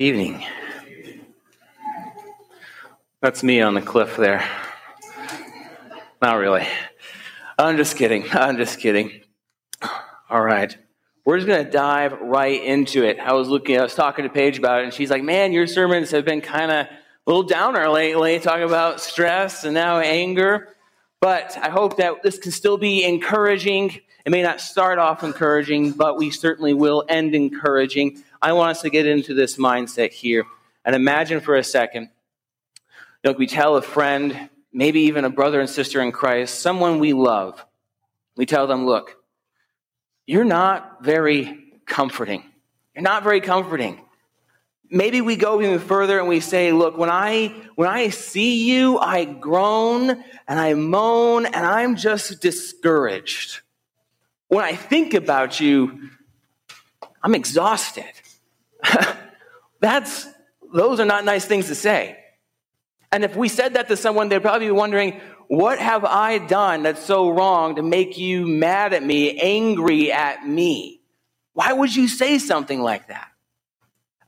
Evening. That's me on the cliff there. Not really. I'm just kidding. I'm just kidding. All right. We're just going to dive right into it. I was looking, I was talking to Paige about it, and she's like, man, your sermons have been kind of a little downer lately, talking about stress and now anger. But I hope that this can still be encouraging. It may not start off encouraging, but we certainly will end encouraging. I want us to get into this mindset here and imagine for a second. You know, we tell a friend, maybe even a brother and sister in Christ, someone we love, we tell them, look, you're not very comforting. You're not very comforting. Maybe we go even further and we say, look, when I when I see you, I groan and I moan and I'm just discouraged. When I think about you, I'm exhausted. That's those are not nice things to say. And if we said that to someone, they'd probably be wondering, what have I done that's so wrong to make you mad at me, angry at me? Why would you say something like that?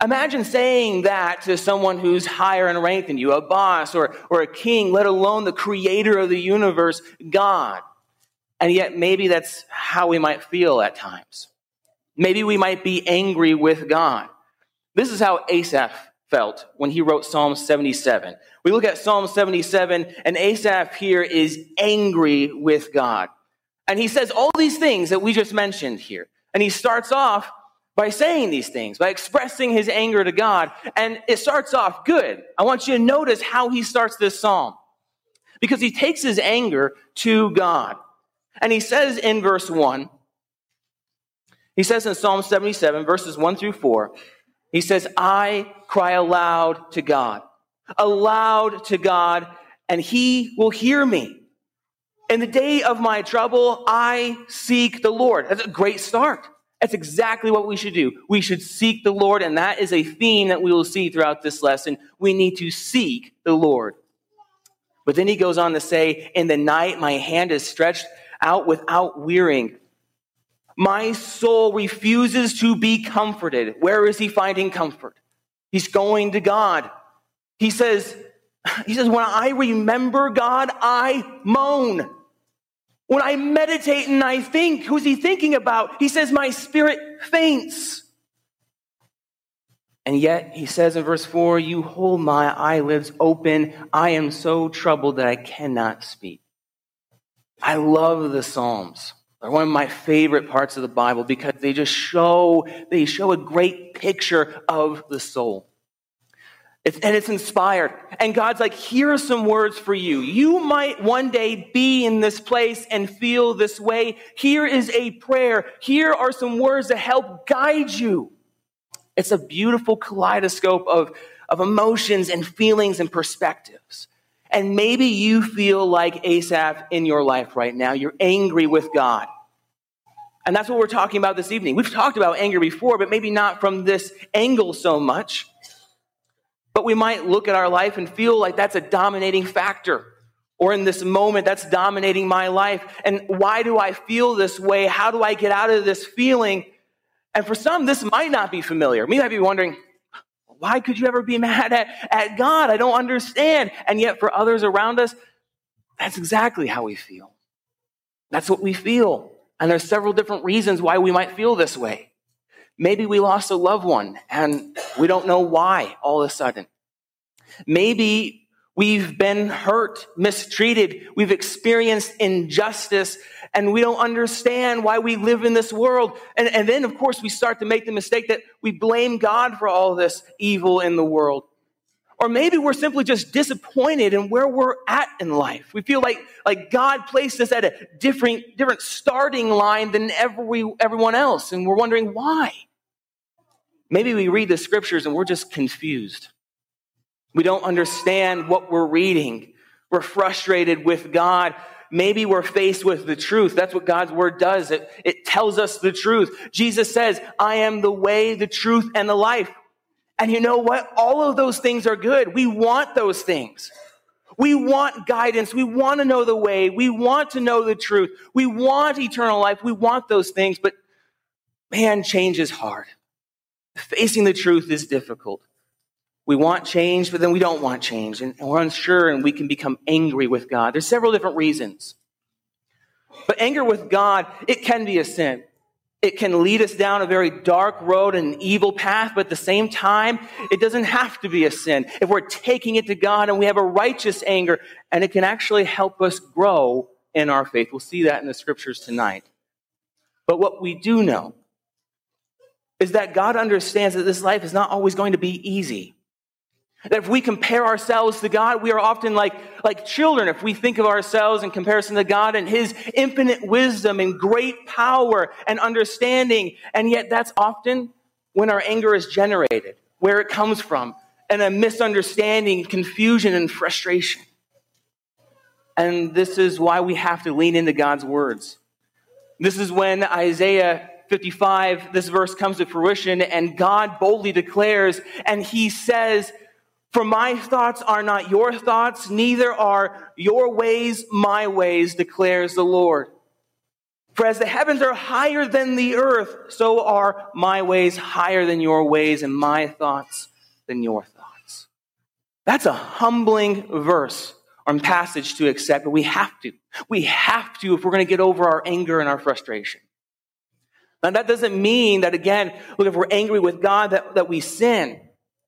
Imagine saying that to someone who's higher in rank than you, a boss or, or a king, let alone the creator of the universe, God. And yet, maybe that's how we might feel at times. Maybe we might be angry with God. This is how Asaph felt when he wrote Psalm 77. We look at Psalm 77, and Asaph here is angry with God. And he says all these things that we just mentioned here. And he starts off by saying these things, by expressing his anger to God. And it starts off good. I want you to notice how he starts this psalm. Because he takes his anger to God. And he says in verse 1, he says in Psalm 77, verses 1 through 4, he says, I cry aloud to God, aloud to God, and he will hear me. In the day of my trouble, I seek the Lord. That's a great start. That's exactly what we should do. We should seek the Lord, and that is a theme that we will see throughout this lesson. We need to seek the Lord. But then he goes on to say, In the night, my hand is stretched out without wearying. My soul refuses to be comforted. Where is he finding comfort? He's going to God. He says, he says, when I remember God, I moan. When I meditate and I think, who's he thinking about? He says, my spirit faints. And yet, he says in verse 4, You hold my eyelids open. I am so troubled that I cannot speak. I love the Psalms. They're one of my favorite parts of the Bible because they just show, they show a great picture of the soul. It's, and it's inspired. And God's like, here are some words for you. You might one day be in this place and feel this way. Here is a prayer. Here are some words to help guide you. It's a beautiful kaleidoscope of, of emotions and feelings and perspectives. And maybe you feel like Asaph in your life right now. You're angry with God. And that's what we're talking about this evening. We've talked about anger before, but maybe not from this angle so much. But we might look at our life and feel like that's a dominating factor. Or in this moment, that's dominating my life. And why do I feel this way? How do I get out of this feeling? And for some, this might not be familiar. Me might be wondering, why could you ever be mad at, at God? I don't understand. And yet, for others around us, that's exactly how we feel. That's what we feel. And there's several different reasons why we might feel this way. Maybe we lost a loved one and we don't know why all of a sudden. Maybe we've been hurt, mistreated, we've experienced injustice, and we don't understand why we live in this world. And, and then, of course, we start to make the mistake that we blame God for all this evil in the world. Or maybe we're simply just disappointed in where we're at in life. We feel like, like God placed us at a different, different starting line than every, everyone else, and we're wondering why. Maybe we read the scriptures and we're just confused. We don't understand what we're reading. We're frustrated with God maybe we're faced with the truth. That's what God's word does. It, it tells us the truth. Jesus says, I am the way, the truth, and the life. And you know what? All of those things are good. We want those things. We want guidance. We want to know the way. We want to know the truth. We want eternal life. We want those things, but man, change is hard. Facing the truth is difficult. We want change, but then we don't want change, and we're unsure, and we can become angry with God. There's several different reasons. But anger with God, it can be a sin. It can lead us down a very dark road and an evil path, but at the same time, it doesn't have to be a sin. If we're taking it to God and we have a righteous anger, and it can actually help us grow in our faith. We'll see that in the scriptures tonight. But what we do know is that God understands that this life is not always going to be easy. That if we compare ourselves to God, we are often like, like children. If we think of ourselves in comparison to God and His infinite wisdom and great power and understanding, and yet that's often when our anger is generated, where it comes from, and a misunderstanding, confusion, and frustration. And this is why we have to lean into God's words. This is when Isaiah 55, this verse comes to fruition, and God boldly declares, and He says, for my thoughts are not your thoughts, neither are your ways my ways, declares the Lord. For as the heavens are higher than the earth, so are my ways higher than your ways, and my thoughts than your thoughts. That's a humbling verse or passage to accept, but we have to. We have to if we're going to get over our anger and our frustration. Now, that doesn't mean that, again, look, if we're angry with God, that, that we sin.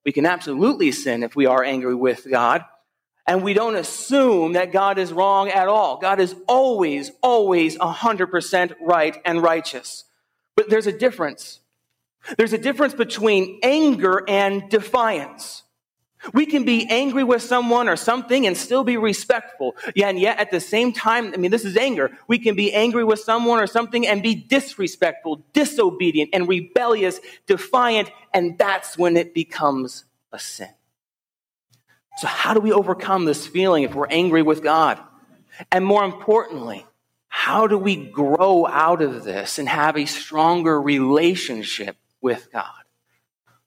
We can absolutely sin if we are angry with God. And we don't assume that God is wrong at all. God is always, always 100% right and righteous. But there's a difference. There's a difference between anger and defiance. We can be angry with someone or something and still be respectful. Yeah, and yet at the same time, I mean, this is anger. We can be angry with someone or something and be disrespectful, disobedient, and rebellious, defiant, and that's when it becomes a sin. So, how do we overcome this feeling if we're angry with God? And more importantly, how do we grow out of this and have a stronger relationship with God?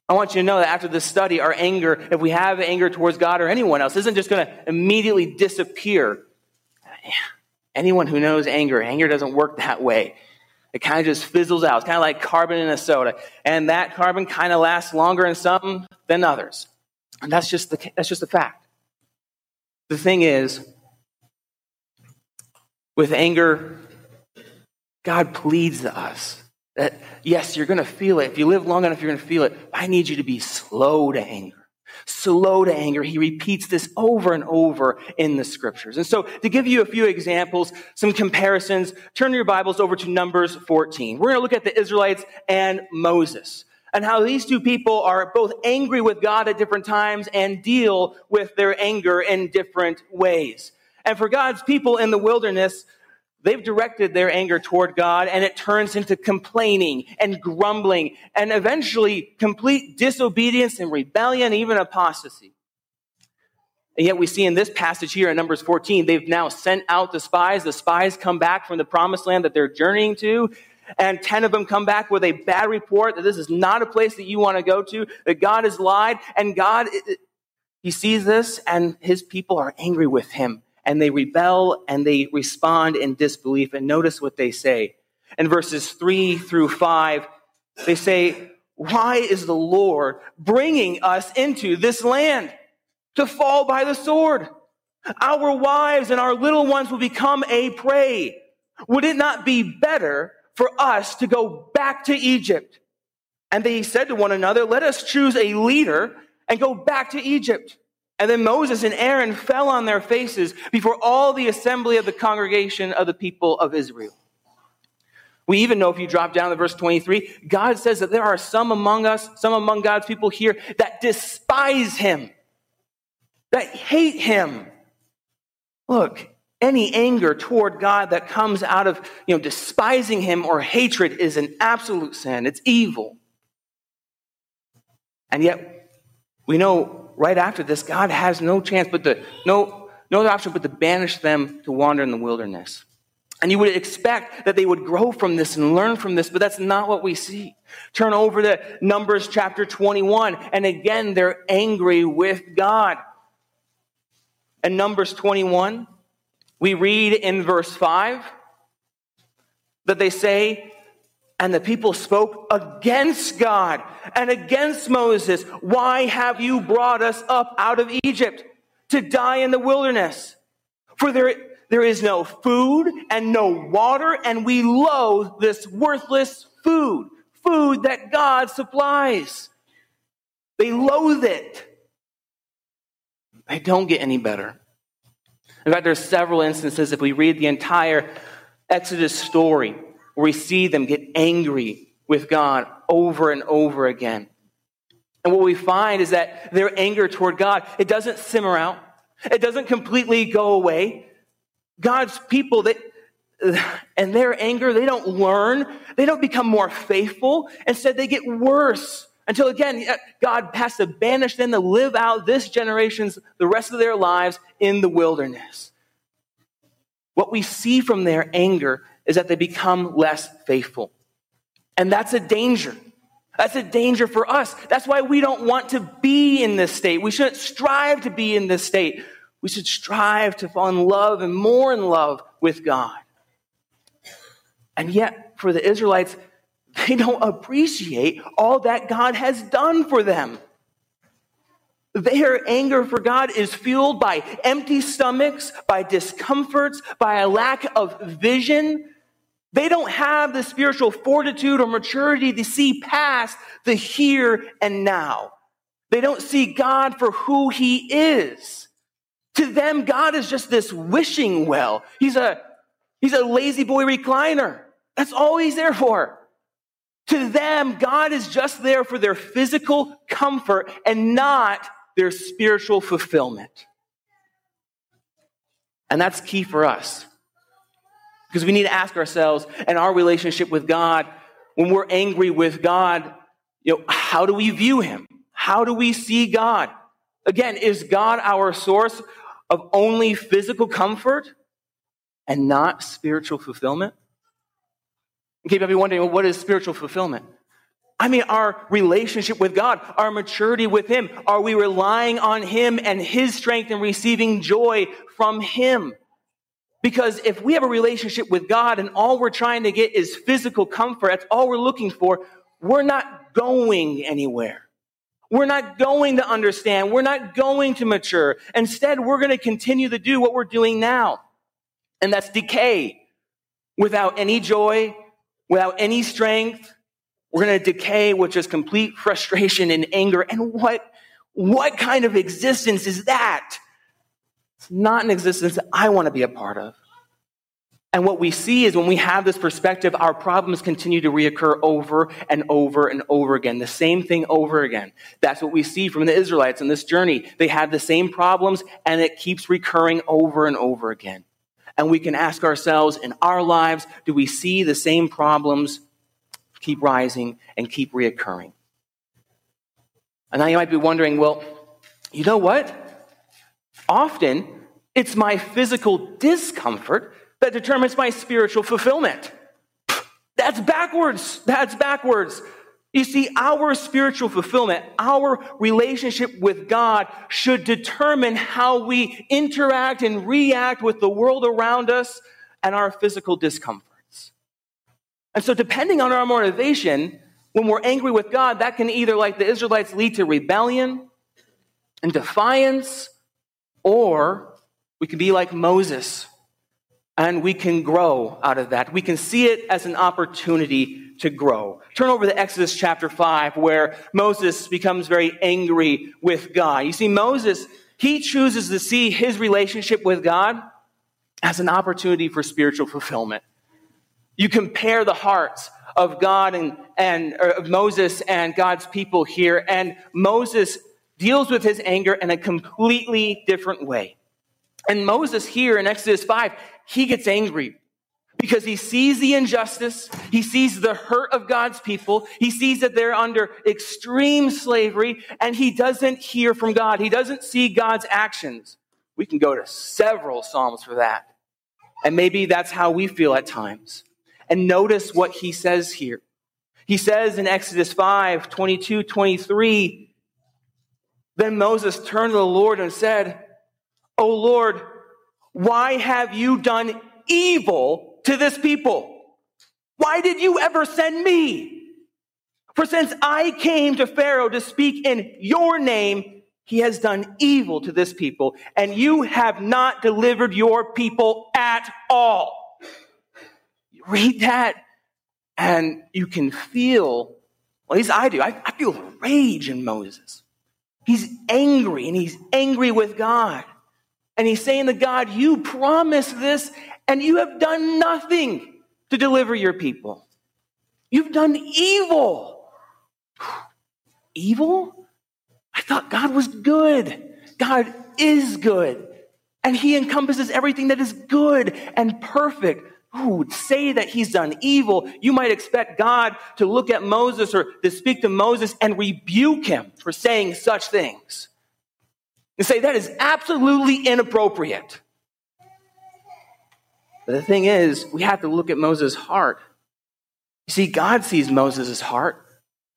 I want you to know that after this study, our anger, if we have anger towards God or anyone else, isn't just going to immediately disappear. Anyone who knows anger, anger doesn't work that way. It kind of just fizzles out. It's kind of like carbon in a soda. And that carbon kind of lasts longer in some than others. And that's just the, that's just a fact. The thing is, with anger, God pleads to us that, yes, you're going to feel it. If you live long enough, you're going to feel it. I need you to be slow to anger. Slow to anger. He repeats this over and over in the scriptures. And so, to give you a few examples, some comparisons, turn your Bibles over to Numbers 14. We're going to look at the Israelites and Moses and how these two people are both angry with God at different times and deal with their anger in different ways. And for God's people in the wilderness, They've directed their anger toward God and it turns into complaining and grumbling and eventually complete disobedience and rebellion, even apostasy. And yet we see in this passage here in Numbers 14, they've now sent out the spies. The spies come back from the promised land that they're journeying to. And 10 of them come back with a bad report that this is not a place that you want to go to, that God has lied. And God, he sees this and his people are angry with him and they rebel and they respond in disbelief. And notice what they say. In verses 3 through 5, they say, Why is the Lord bringing us into this land to fall by the sword? Our wives and our little ones will become a prey. Would it not be better for us to go back to Egypt? And they said to one another, Let us choose a leader and go back to Egypt. And then Moses and Aaron fell on their faces before all the assembly of the congregation of the people of Israel. We even know if you drop down to verse 23, God says that there are some among us, some among God's people here that despise him, that hate him. Look, any anger toward God that comes out of, you know, despising him or hatred is an absolute sin. It's evil. And yet, we know right after this, God has no chance but to, no, no other option but to banish them to wander in the wilderness. And you would expect that they would grow from this and learn from this, but that's not what we see. Turn over to Numbers chapter 21, and again, they're angry with God. In Numbers 21, we read in verse 5 that they say, And the people spoke against God and against Moses. Why have you brought us up out of Egypt to die in the wilderness? For there, there is no food and no water, and we loathe this worthless food, food that God supplies. They loathe it. They don't get any better. In fact, there's several instances, if we read the entire Exodus story, where we see them get angry with God over and over again. And what we find is that their anger toward God, it doesn't simmer out. It doesn't completely go away. God's people that and their anger, they don't learn. They don't become more faithful. Instead, they get worse until again, God has to banish them to live out this generation's, the rest of their lives in the wilderness. What we see from their anger is that they become less faithful. And that's a danger. That's a danger for us. That's why we don't want to be in this state. We shouldn't strive to be in this state. We should strive to fall in love and more in love with God. And yet, for the Israelites, they don't appreciate all that God has done for them. Their anger for God is fueled by empty stomachs, by discomforts, by a lack of vision. They don't have the spiritual fortitude or maturity to see past the here and now. They don't see God for who He is. To them, God is just this wishing well. He's a, he's a La-Z-Boy recliner. That's all He's there for. To them, God is just there for their physical comfort and not their spiritual fulfillment. And that's key for us. Because we need to ask ourselves in our relationship with God, when we're angry with God, you know, how do we view him? How do we see God? Again, is God our source of only physical comfort and not spiritual fulfillment? Okay, you might be wondering, well, what is spiritual fulfillment? I mean, our relationship with God, our maturity with Him. Are we relying on Him and His strength and receiving joy from Him? Because if we have a relationship with God and all we're trying to get is physical comfort, that's all we're looking for, we're not going anywhere. We're not going to understand. We're not going to mature. Instead, we're going to continue to do what we're doing now. And that's decay without any joy, without any strength. We're going to decay with just complete frustration and anger. And what, what kind of existence is that? Not an existence that I want to be a part of. And what we see is when we have this perspective, our problems continue to reoccur over and over and over again. The same thing over again. That's what we see from the Israelites in this journey. They had the same problems and it keeps recurring over and over again. And we can ask ourselves in our lives, do we see the same problems keep rising and keep reoccurring? And now you might be wondering, well, you know what? Often it's my physical discomfort that determines my spiritual fulfillment. That's backwards. That's backwards. You see, our spiritual fulfillment, our relationship with God should determine how we interact and react with the world around us and our physical discomforts. And so, depending on our motivation, when we're angry with God, that can either, like the Israelites, lead to rebellion and defiance, or we can be like Moses and we can grow out of that. We can see it as an opportunity to grow. Turn over to Exodus chapter 5, where Moses becomes very angry with God. You see, Moses, he chooses to see his relationship with God as an opportunity for spiritual fulfillment. You compare the hearts of God and, and Moses and God's people here, and Moses deals with his anger in a completely different way. And Moses here in Exodus 5, he gets angry because he sees the injustice. He sees the hurt of God's people. He sees that they're under extreme slavery and he doesn't hear from God. He doesn't see God's actions. We can go to several Psalms for that. And maybe that's how we feel at times. And notice what he says here. He says in Exodus 5 22, 23, then Moses turned to the Lord and said, O Lord, why have you done evil to this people? Why did you ever send me? For since I came to Pharaoh to speak in your name, he has done evil to this people, and you have not delivered your people at all. Read that, and you can feel, at least I do, I, I feel rage in Moses. He's angry, and he's angry with God. And he's saying to God, You promised this, and you have done nothing to deliver your people. You've done evil. Evil? I thought God was good. God is good. And he encompasses everything that is good and perfect. Who would say that he's done evil? You might expect God to look at Moses or to speak to Moses and rebuke him for saying such things. And say that is absolutely inappropriate. But the thing is, we have to look at Moses' heart. You see, God sees Moses' heart.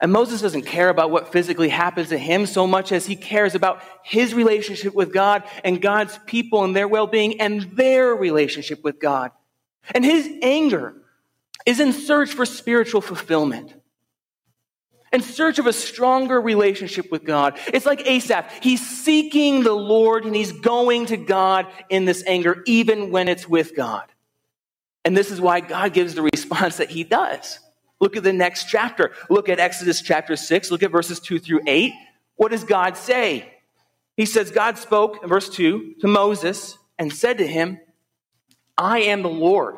And Moses doesn't care about what physically happens to him so much as he cares about his relationship with God and God's people and their well being and their relationship with God. And his anger is in search for spiritual fulfillment, in search of a stronger relationship with God. It's like Asaph. He's seeking the Lord and he's going to God in this anger, even when it's with God. And this is why God gives the response that he does. Look at the next chapter. Look at Exodus chapter 6. Look at verses 2 through 8. What does God say? He says, God spoke in verse 2 to Moses and said to him, I am the Lord.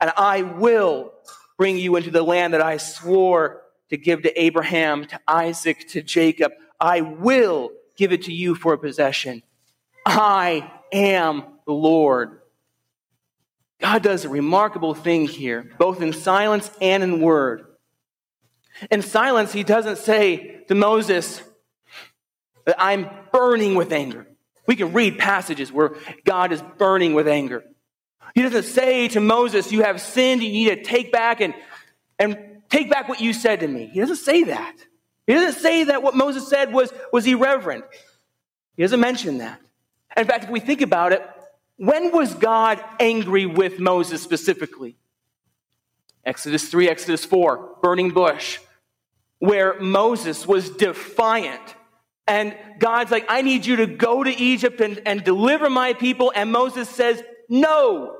and I will bring you into the land that I swore to give to Abraham, to Isaac, to Jacob. I will give it to you for a possession. I am the Lord. God does a remarkable thing here, both in silence and in word. In silence, he doesn't say to Moses that I'm burning with anger. We can read passages where God is burning with anger. He doesn't say to Moses, You have sinned, you need to take back and, and take back what you said to me. He doesn't say that. He doesn't say that what Moses said was, was irreverent. He doesn't mention that. In fact, if we think about it, when was God angry with Moses specifically? Exodus 3, Exodus 4, burning bush, where Moses was defiant. And God's like, I need you to go to Egypt and, and deliver my people. And Moses says, No,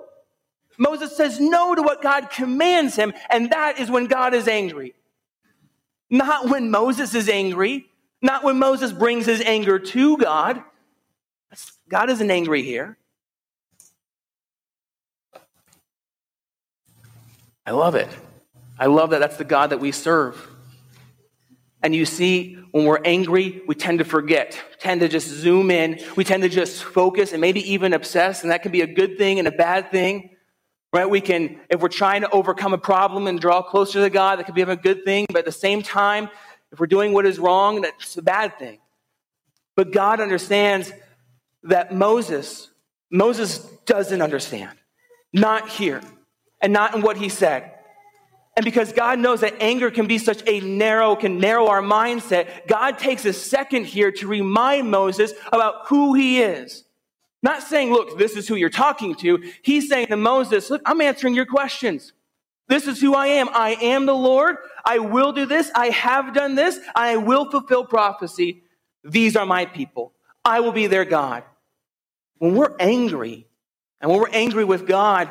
Moses says no to what God commands him, and that is when God is angry. Not when Moses is angry, not when Moses brings his anger to God. God isn't angry here. I love it. I love that that's the God that we serve. And you see, when we're angry, we tend to forget, tend to just zoom in. We tend to just focus and maybe even obsess, and that can be a good thing and a bad thing. Right? We can, if we're trying to overcome a problem and draw closer to God, that could be a good thing. But at the same time, if we're doing what is wrong, that's a bad thing. But God understands that Moses, Moses doesn't understand. Not here. And not in what he said. And because God knows that anger can be such a narrow, can narrow our mindset, God takes a second here to remind Moses about who he is. Not saying, look, this is who you're talking to. He's saying to Moses, look, I'm answering your questions. This is who I am. I am the Lord. I will do this. I have done this. I will fulfill prophecy. These are my people. I will be their God. When we're angry, and when we're angry with God,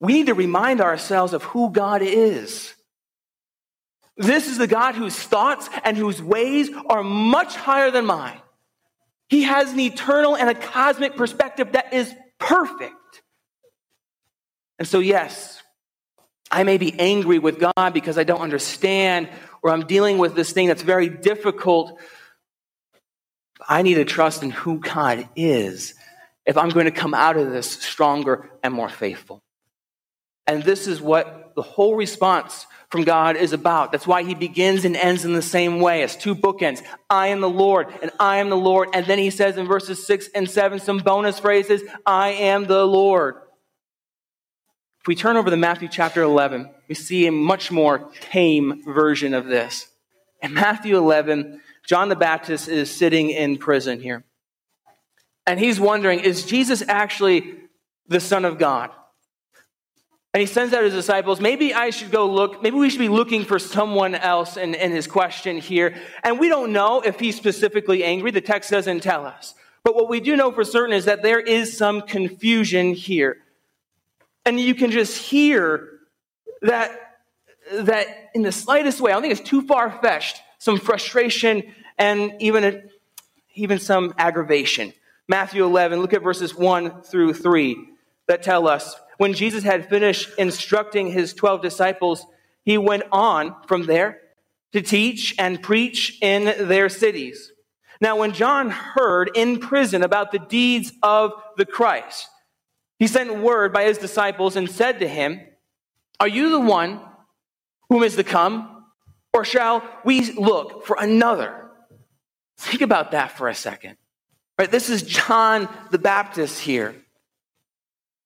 we need to remind ourselves of who God is. This is the God whose thoughts and whose ways are much higher than mine. He has an eternal and a cosmic perspective that is perfect. And so, yes, I may be angry with God because I don't understand or I'm dealing with this thing that's very difficult. I need to trust in who God is if I'm going to come out of this stronger and more faithful. And this is what the whole response from God is about. That's why he begins and ends in the same way as two bookends. I am the Lord and I am the Lord. And then he says in verses six and seven, some bonus phrases, I am the Lord. If we turn over to Matthew chapter 11, we see a much more tame version of this. In Matthew 11, John the Baptist is sitting in prison here. And he's wondering, is Jesus actually the Son of God? And he sends out his disciples. Maybe I should go look. Maybe we should be looking for someone else in, in his question here. And we don't know if he's specifically angry. The text doesn't tell us. But what we do know for certain is that there is some confusion here. And you can just hear that, that in the slightest way, I don't think it's too far fetched, some frustration and even, a, even some aggravation. Matthew 11, look at verses 1 through 3 that tell us when Jesus had finished instructing his 12 disciples, he went on from there to teach and preach in their cities. Now, when John heard in prison about the deeds of the Christ, he sent word by his disciples and said to him, Are you the one whom is to come, or shall we look for another? Think about that for a second. Right, this is John the Baptist here.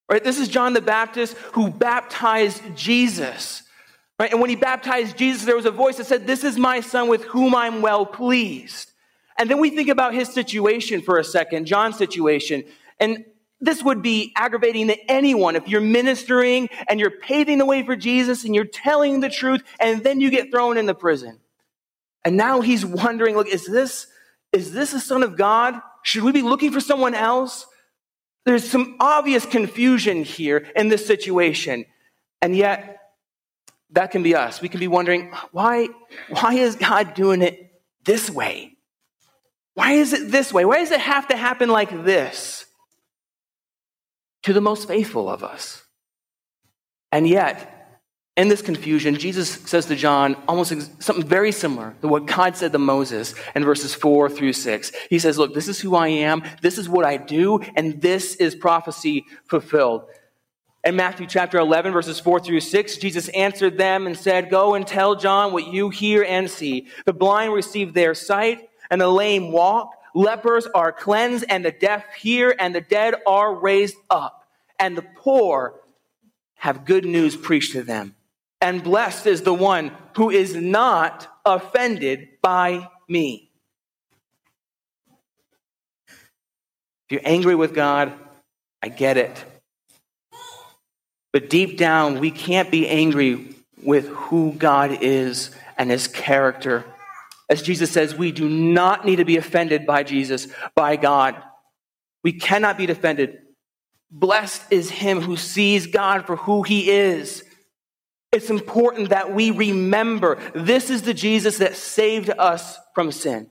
Right? This is John the Baptist who baptized Jesus. Right? And when he baptized Jesus, there was a voice that said, This is my son with whom I'm well pleased. And then we think about his situation for a second, John's situation. And this would be aggravating to anyone if you're ministering and you're paving the way for Jesus and you're telling the truth and then you get thrown in the prison. And now he's wondering, look, is this, is this a son of God? Should we be looking for someone else? There's some obvious confusion here in this situation. And yet, that can be us. We can be wondering, why, why is God doing it this way? Why is it this way? Why does it have to happen like this to the most faithful of us? And yet, in this confusion, Jesus says to John almost something very similar to what God said to Moses in verses 4 through 6. He says, Look, this is who I am, this is what I do, and this is prophecy fulfilled. In Matthew chapter 11, verses 4 through 6, Jesus answered them and said, Go and tell John what you hear and see. The blind receive their sight, and the lame walk. Lepers are cleansed, and the deaf hear, and the dead are raised up. And the poor have good news preached to them and blessed is the one who is not offended by me. If you're angry with God, I get it. But deep down, we can't be angry with who God is and his character. As Jesus says, we do not need to be offended by Jesus, by God. We cannot be offended. Blessed is him who sees God for who he is it's important that we remember this is the Jesus that saved us from sin.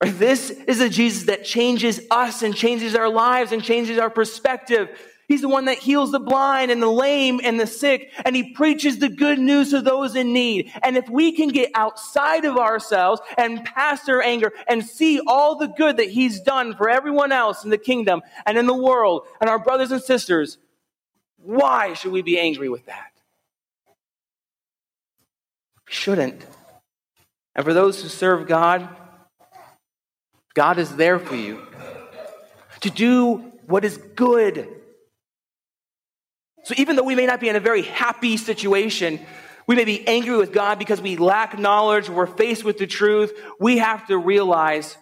This is the Jesus that changes us and changes our lives and changes our perspective. He's the one that heals the blind and the lame and the sick, and he preaches the good news to those in need. And if we can get outside of ourselves and past our anger and see all the good that he's done for everyone else in the kingdom and in the world and our brothers and sisters, why should we be angry with that? Shouldn't. And for those who serve God, God is there for you to do what is good. So even though we may not be in a very happy situation, we may be angry with God because we lack knowledge, we're faced with the truth, we have to realize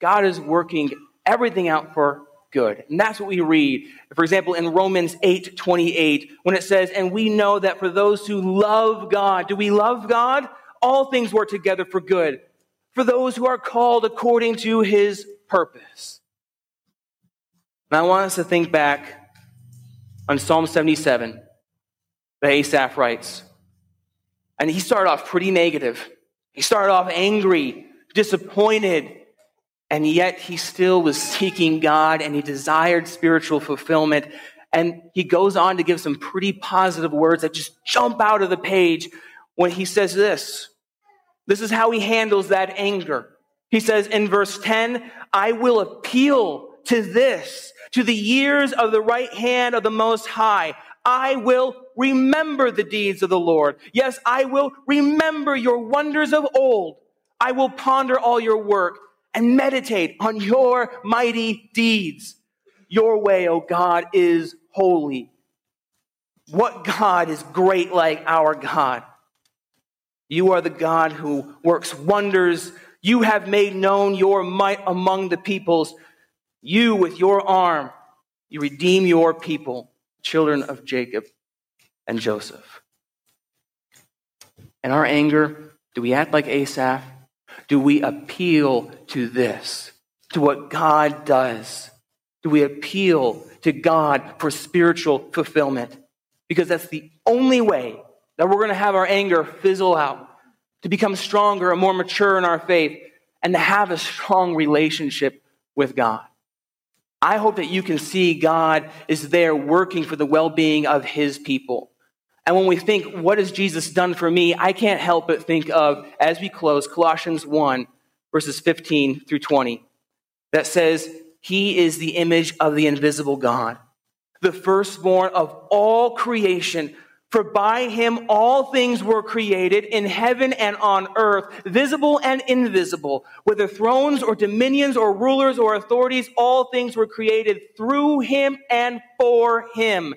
God is working everything out for good. And that's what we read. For example, in Romans 8 28, when it says, And we know that for those who love God, do we love God? All things work together for good, for those who are called according to his purpose. And I want us to think back on Psalm 77, that Asaph writes. And he started off pretty negative. He started off angry, disappointed, and yet he still was seeking God and he desired spiritual fulfillment. And he goes on to give some pretty positive words that just jump out of the page when he says this. This is how he handles that anger. He says in verse 10, I will appeal to this, to the years of the right hand of the Most High. I will remember the deeds of the Lord. Yes, I will remember your wonders of old. I will ponder all your work and meditate on your mighty deeds. Your way, O oh God, is holy. What God is great like our God? You are the God who works wonders. You have made known your might among the peoples. You, with your arm, you redeem your people, children of Jacob and Joseph. In our anger, do we act like Asaph? Do we appeal to this, to what God does? Do we appeal to God for spiritual fulfillment? Because that's the only way that we're going to have our anger fizzle out, to become stronger and more mature in our faith, and to have a strong relationship with God. I hope that you can see God is there working for the well being of his people. And when we think, what has Jesus done for me? I can't help but think of, as we close, Colossians 1, verses 15 through 20, that says, He is the image of the invisible God, the firstborn of all creation. For by him all things were created in heaven and on earth, visible and invisible, whether thrones or dominions or rulers or authorities, all things were created through him and for him.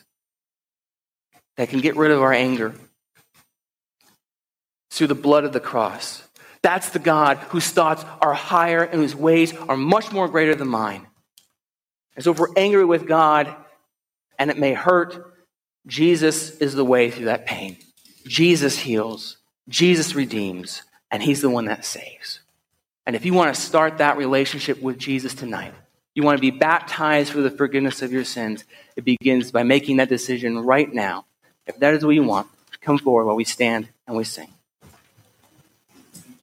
that can get rid of our anger through the blood of the cross. That's the God whose thoughts are higher and whose ways are much more greater than mine. And so if we're angry with God and it may hurt, Jesus is the way through that pain. Jesus heals, Jesus redeems, and He's the one that saves. And if you want to start that relationship with Jesus tonight, you want to be baptized for the forgiveness of your sins, it begins by making that decision right now. If that is what you want, come forward while we stand and we sing.